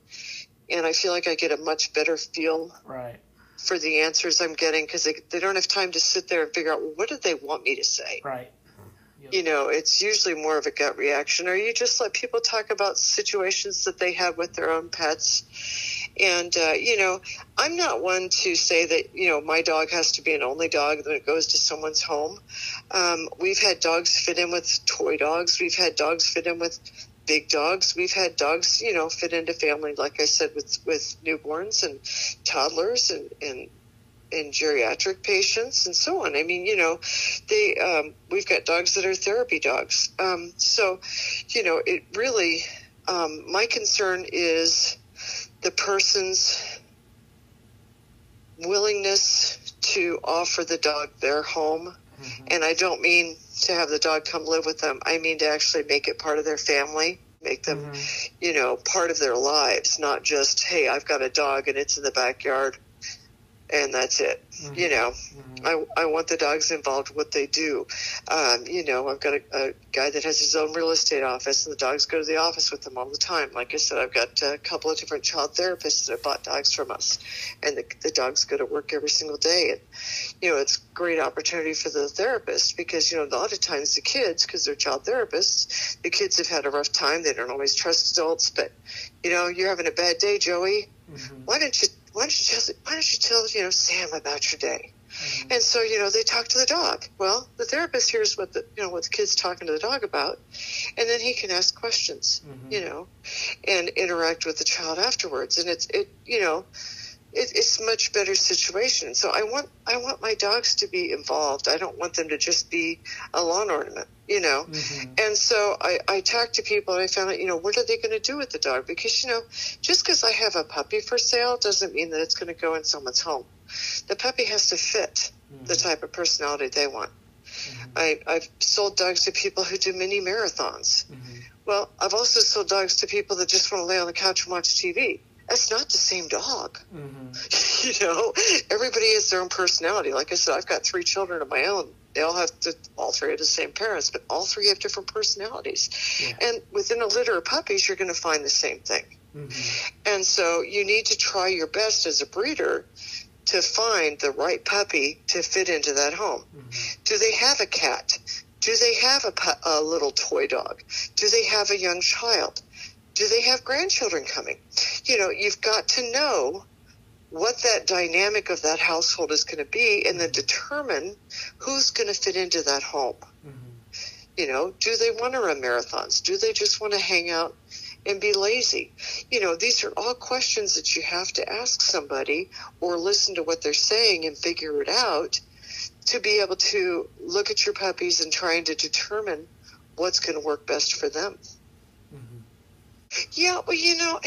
and I feel like I get a much better feel Right. for the answers I'm getting because they, they don't have time to sit there and figure out well, what did they want me to say. Right. You know, it's usually more of a gut reaction, or you just let people talk about situations that they have with their own pets. And, uh, you know, I'm not one to say that, you know, my dog has to be an only dog when it goes to someone's home. Um, we've had dogs fit in with toy dogs, we've had dogs fit in with big dogs. We've had dogs, you know, fit into family, like I said, with with newborns and toddlers and and and geriatric patients and so on. I mean, you know, they um, we've got dogs that are therapy dogs. Um, so, you know, it really um, my concern is the person's willingness to offer the dog their home. And I don't mean to have the dog come live with them. I mean to actually make it part of their family, make them, you know, part of their lives, not just, hey, I've got a dog and it's in the backyard and that's it. You mm-hmm. know, mm-hmm. I, I want the dogs involved what they do. Um, you know, I've got a, a guy that has his own real estate office, and the dogs go to the office with him all the time. Like I said, I've got a couple of different child therapists that have bought dogs from us, and the, the dogs go to work every single day. And, you know, it's a great opportunity for the therapist because, you know, a lot of times the kids, because they're child therapists, the kids have had a rough time. They don't always trust adults, but, you know, you're having a bad day, Joey. Mm-hmm. Why don't you why don't you tell why don't you tell you know Sam about your day? Mm-hmm. And so you know they talk to the dog. Well, the therapist hears what the you know what the kid's talking to the dog about, and then he can ask questions, mm-hmm. you know, and interact with the child afterwards. And it's it you know. It, it's a much better situation. So I want I want my dogs to be involved. I don't want them to just be a lawn ornament, you know. Mm-hmm. And so I, I talked to people and I found out, you know, what are they going to do with the dog? Because, you know, just because I have a puppy for sale doesn't mean that it's going to go in someone's home. The puppy has to fit the mm-hmm. type of personality they want. Mm-hmm. I, I've sold dogs to people who do mini marathons. Well, I've also sold dogs to people that just want to lay on the couch and watch TV. That's not the same dog. Mm-hmm. you know, everybody has their own personality. Like I said, I've got three children of my own. They all have to, all three have the same parents, but all three have different personalities. And within a litter of puppies, you're going to find the same thing. Mm-hmm. And so you need to try your best as a breeder to find the right puppy to fit into that home. Mm-hmm. Do they have a cat? Do they have a, pu- a little toy dog? Do they have a young child? Do they have grandchildren coming? You know, you've got to know what that dynamic of that household is going to be and then determine who's going to fit into that home. Mm-hmm. You know, do they want to run marathons? Do they just want to hang out and be lazy? You know, these are all questions that you have to ask somebody or listen to what they're saying and figure it out to be able to look at your puppies and trying to determine what's going to work best for them. Yeah, well, you know,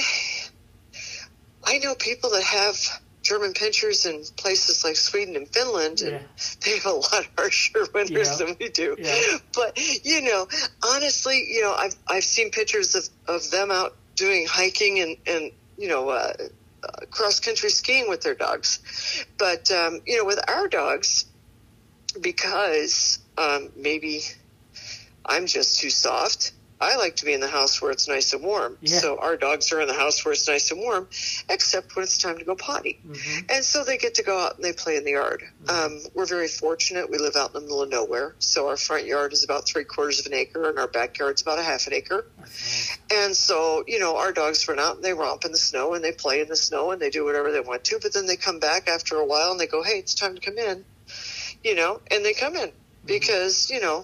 I know people that have German pinschers in places like Sweden and Finland, and Yeah. they have a lot harsher winters Yeah. than we do. Yeah. But you know, honestly, you know, I've I've seen pictures of of them out doing hiking and and you know. Uh, uh, cross country skiing with their dogs, but um, you know, with our dogs, because um, maybe I'm just too soft. I like to be in the house where it's nice and warm. Yeah. So our dogs are in the house where it's nice and warm, except when it's time to go potty. Mm-hmm. And so they get to go out and they play in the yard. Um, we're very fortunate. We live out in the middle of nowhere. So our front yard is about three quarters of an acre and our backyard's about a half an acre. And so, you know, our dogs run out and they romp in the snow and they play in the snow and they do whatever they want to. But then they come back after a while and they go, hey, it's time to come in, you know, and they come in because, you know,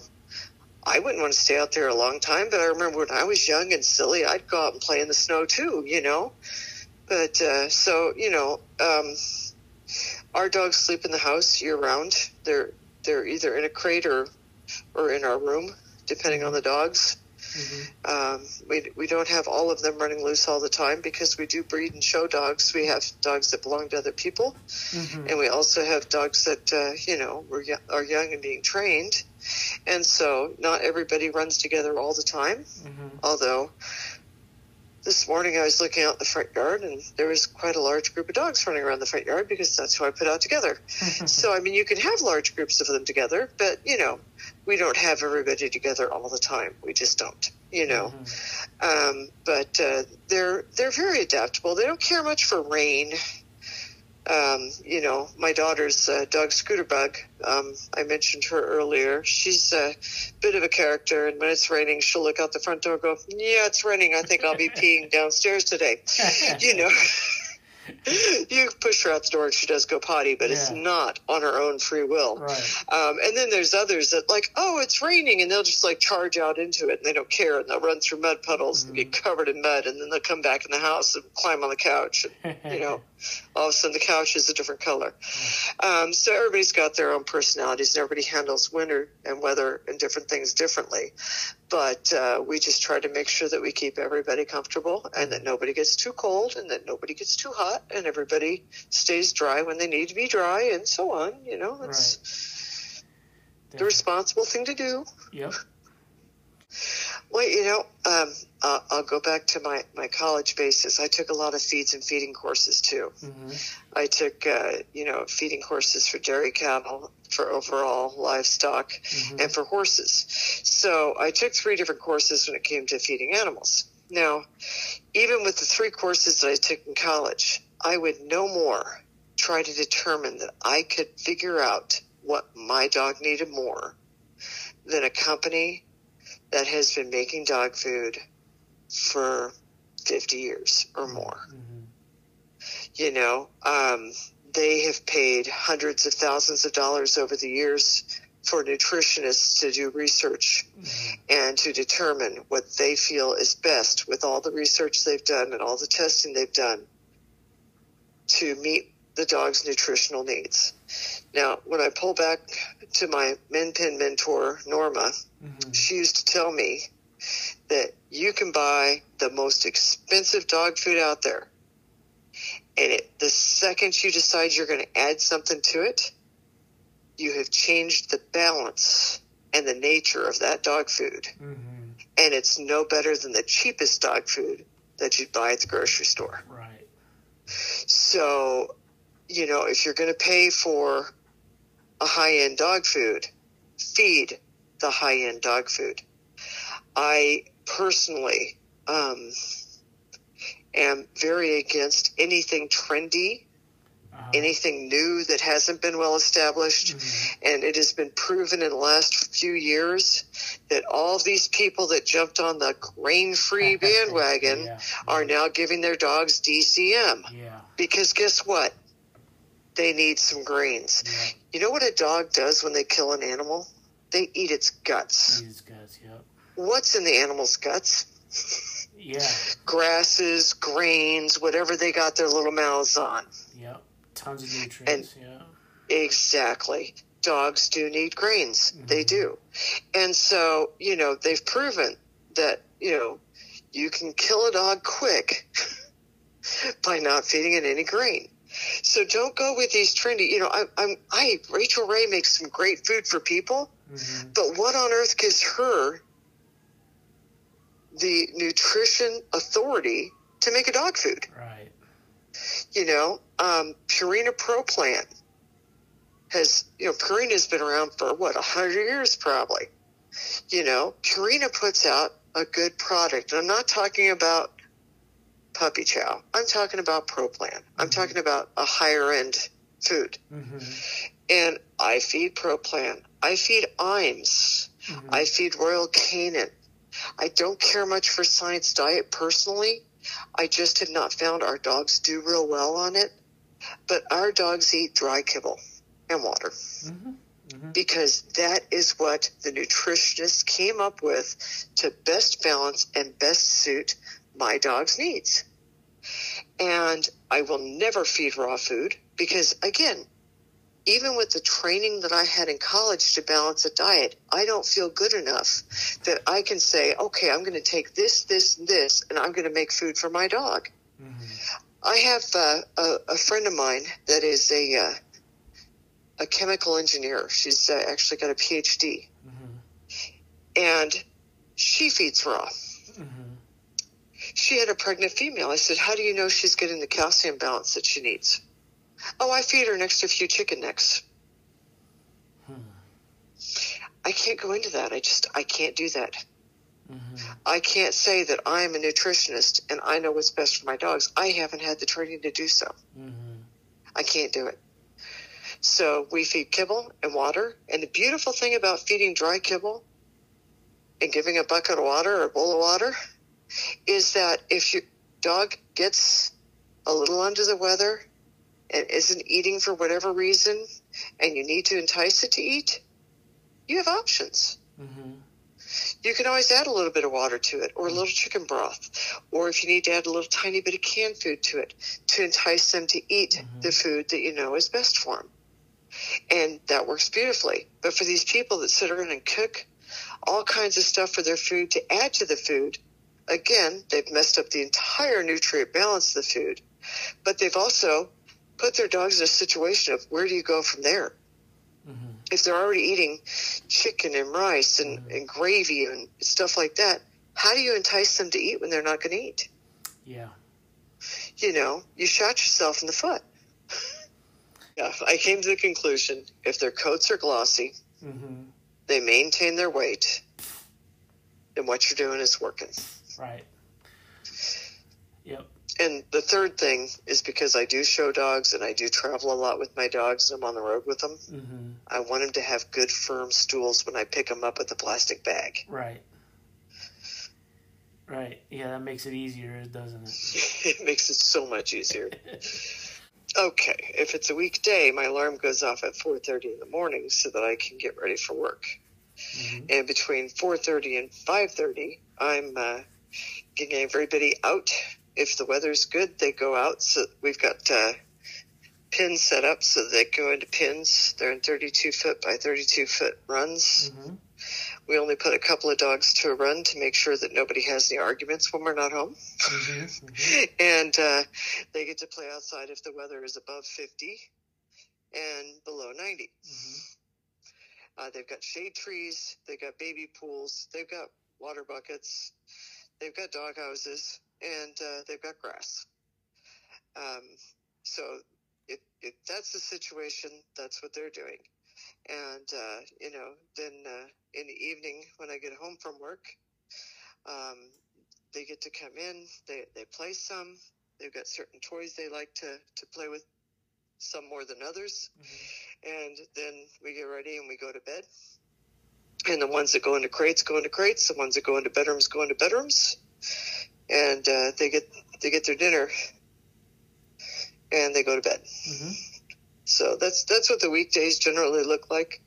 I wouldn't want to stay out there a long time, but I remember when I was young and silly, I'd go out and play in the snow too, you know. But uh, so you know, um, our dogs sleep in the house year round. They're they're either in a crate or or in our room, depending on the dogs. Mm-hmm. Um, we we don't have all of them running loose all the time because we do breed and show dogs. We have dogs that belong to other people, Mm-hmm. and we also have dogs that uh, you know were yo- are young and being trained, and so not everybody runs together all the time. Mm-hmm. Although this morning I was looking out the front yard and there was quite a large group of dogs running around the front yard because that's who I put out together. so I mean, you can have large groups of them together, but you know, we don't have everybody together all the time. We just don't. You know, um, but uh, they're they're very adaptable. They don't care much for rain um, you know, my daughter's uh, dog Scooterbug. Um, I mentioned her earlier. She's a bit of a character, and when it's raining, she'll look out the front door and go, Yeah, it's raining. I think I'll be peeing downstairs today. you know, you push her out the door and she does go potty, but it's not on her own free will. Right. Um, and then there's others that like, oh, it's raining, and they'll just like charge out into it, and they don't care, and they'll run through mud puddles and get covered in mud, and then they'll come back in the house and climb on the couch, and you know, all of a sudden the couch is a different color. Um, so everybody's got their own personalities, and everybody handles winter and weather and different things differently. But uh, we just try to make sure that we keep everybody comfortable, and that nobody gets too cold, and that nobody gets too hot, and everybody stays dry when they need to be dry, and so on. You know, it's the responsible thing to do. Yep. Well, you know, um, uh, I'll go back to my, my college basis. I took a lot of feeds and feeding courses too. Mm-hmm. I took, uh, you know, feeding courses for dairy cattle, for overall livestock, Mm-hmm. and for horses. So I took three different courses when it came to feeding animals. Now, even with the three courses that I took in college, I would no more try to determine that I could figure out what my dog needed more than a company that has been making dog food for 50 years or more. Mm-hmm. You know, um, they have paid hundreds of thousands of dollars over the years for nutritionists to do research and to determine what they feel is best with all the research they've done and all the testing they've done to meet the dog's nutritional needs. Now, when I pull back to my Min Pin mentor, Norma, Mm-hmm. she used to tell me that you can buy the most expensive dog food out there. And it, the second you decide you're going to add something to it, you have changed the balance and the nature of that dog food. Mm-hmm. And it's no better than the cheapest dog food that you'd buy at the grocery store. Right. So, you know, if you're going to pay for a high end dog food, feed the high end dog food. I personally um, am very against anything trendy, Uh-huh. anything new that hasn't been well established. Mhm. And it has been proven in the last few years that all these people that jumped on the grain free bandwagon Yeah. are now giving their dogs DCM. Yeah. Because guess what? They need some grains. Yeah. You know what a dog does when they kill an animal? They eat its guts. These guys. Yep. What's in the animal's guts? Yeah. Grasses, grains, whatever they got their little mouths on. Yep. Tons of nutrients. yeah. Exactly. Dogs do need grains. They mm-hmm. do. And so, you know, they've proven that, you know, you can kill a dog quick by not feeding it any grain. So don't go with these trendy, you know, I, I'm, I, Rachael Ray makes some great food for people, Mm-hmm. but what on earth gives her the nutrition authority to make a dog food? Right. you know, um, Purina Pro Plan has, you know, Purina's been around for what, a hundred years probably. You know, Purina puts out a good product, I'm not talking about puppy chow. I'm talking about Pro Plan. I'm Mm-hmm. talking about a higher end food. Mm-hmm. And I feed Pro Plan. I feed Iams. Mm-hmm. I feed Royal Canin. I don't care much for Science Diet personally. I just have not found our dogs do real well on it. But our dogs eat dry kibble and water Mm-hmm. because that is what the nutritionists came up with to best balance and best suit my dog's needs. And I will never feed raw food because, again, even with the training that I had in college to balance a diet, I don't feel good enough that I can say, okay, I'm going to take this, this, and this, and I'm going to make food for my dog. I have uh, a, a friend of mine that is a uh, a chemical engineer. She's uh, actually got a PhD, and she feeds raw. She had a pregnant female. I said, "How do you know she's getting the calcium balance that she needs?" Oh, I feed her an extra few chicken necks. Hmm. I can't go into that. I just I can't do that. Mm-hmm. I can't say that I'm a nutritionist and I know what's best for my dogs. I haven't had the training to do so. Mm-hmm. I can't do it. So we feed kibble and water. And the beautiful thing about feeding dry kibble and giving a bucket of water or a bowl of water is that if your dog gets a little under the weather and isn't eating for whatever reason and you need to entice it to eat, you have options. Mm-hmm. You can always add a little bit of water to it or a little chicken broth. Or if you need to add a little tiny bit of canned food to it to entice them to eat mm-hmm. the food that you know is best for them. And that works beautifully. But for these people that sit around and cook all kinds of stuff for their food to add to the food, again, they've messed up the entire nutrient balance of the food. But they've also put their dogs in a situation of where do you go from there? If they're already eating chicken and rice and, and gravy and stuff like that, how do you entice them to eat when they're not going to eat? Yeah. You know, you shot yourself in the foot. yeah, I came to the conclusion if their coats are glossy, Mm-hmm. they maintain their weight, then what you're doing is working. Right. Yep. And the third thing is because I do show dogs and I do travel a lot with my dogs and I'm on the road with them, Mm-hmm. I want them to have good firm stools when I pick them up with the plastic bag. Right. Right. Yeah, that makes it easier, doesn't it? it makes it so much easier. Okay, if it's a weekday, my alarm goes off at 4:30 in the morning so that I can get ready for work. And between 4:30 and 5:30, I'm uh, getting everybody out. If the weather's good, they go out. So we've got uh, pins set up so they go into pins. They're in 32 foot by 32 foot runs. Mm-hmm. We only put a couple of dogs to a run to make sure that nobody has any arguments when we're not home. Mm-hmm. and uh, they get to play outside if the weather is above 50 and below 90. Uh, they've got shade trees, they've got baby pools, they've got water buckets, they've got dog houses, and uh, they've got grass. Um, so if, if that's the situation, that's what they're doing. And, uh, you know, then uh, in the evening when I get home from work, um, they get to come in, they, they play some, they've got certain toys they like to, to play with, some more than others. And then we get ready and we go to bed. And the ones that go into crates go into crates. The ones that go into bedrooms go into bedrooms. And uh, they get they get their dinner, and they go to bed. Mm-hmm. So that's that's what the weekdays generally look like.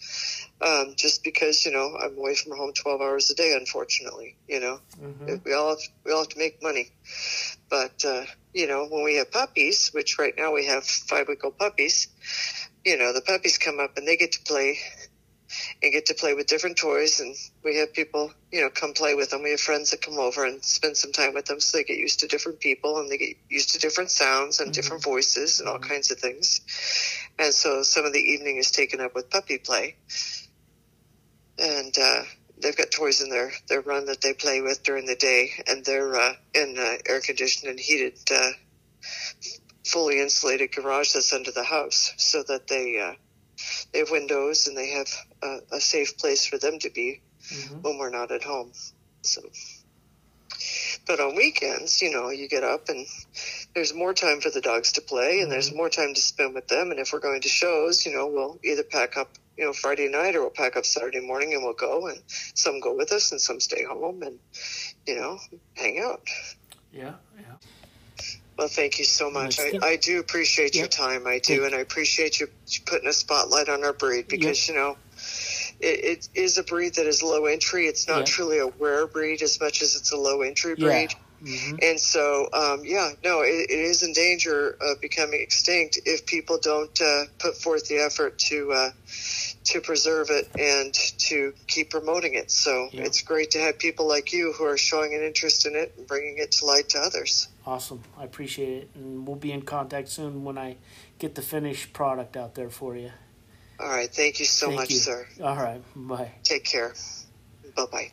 Um, just because you know I'm away from home 12 hours a day, unfortunately. You know, Mm-hmm. we all have, we all have to make money. But uh, you know, when we have puppies, which right now we have five week old puppies, you know, the puppies come up and they get to play and get to play with different toys and we have people, you know, come play with them. We have friends that come over and spend some time with them so they get used to different people and they get used to different sounds and different voices and all kinds of things. And so some of the evening is taken up with puppy play. And uh they've got toys in their their run that they play with during the day and they're uh in uh, air conditioned and heated uh fully insulated garage that's under the house so that they uh they have windows and they have a, a safe place for them to be Mm-hmm. when we're not at home. So But on weekends, you know, you get up and there's more time for the dogs to play and there's more time to spend with them. And if we're going to shows, you know, we'll either pack up, you know, Friday night or we'll pack up Saturday morning and we'll go and some go with us and some stay home and, you know, hang out. Yeah, yeah. Well, thank you so much. I, I do appreciate your time. I do, and I appreciate you putting a spotlight on our breed because you know it, it is a breed that is low entry. It's not Yeah. truly a rare breed as much as it's a low entry Yeah. breed. hmm And so, um, yeah, no, it, it is in danger of becoming extinct if people don't uh, put forth the effort to uh, to preserve it and to keep promoting it. So Yeah. it's great to have people like you who are showing an interest in it and bringing it to light to others. Awesome. I appreciate it. And we'll be in contact soon when I get the finished product out there for you. All right. Thank you so thank much, you. sir. All right. Bye. Take care. Bye bye.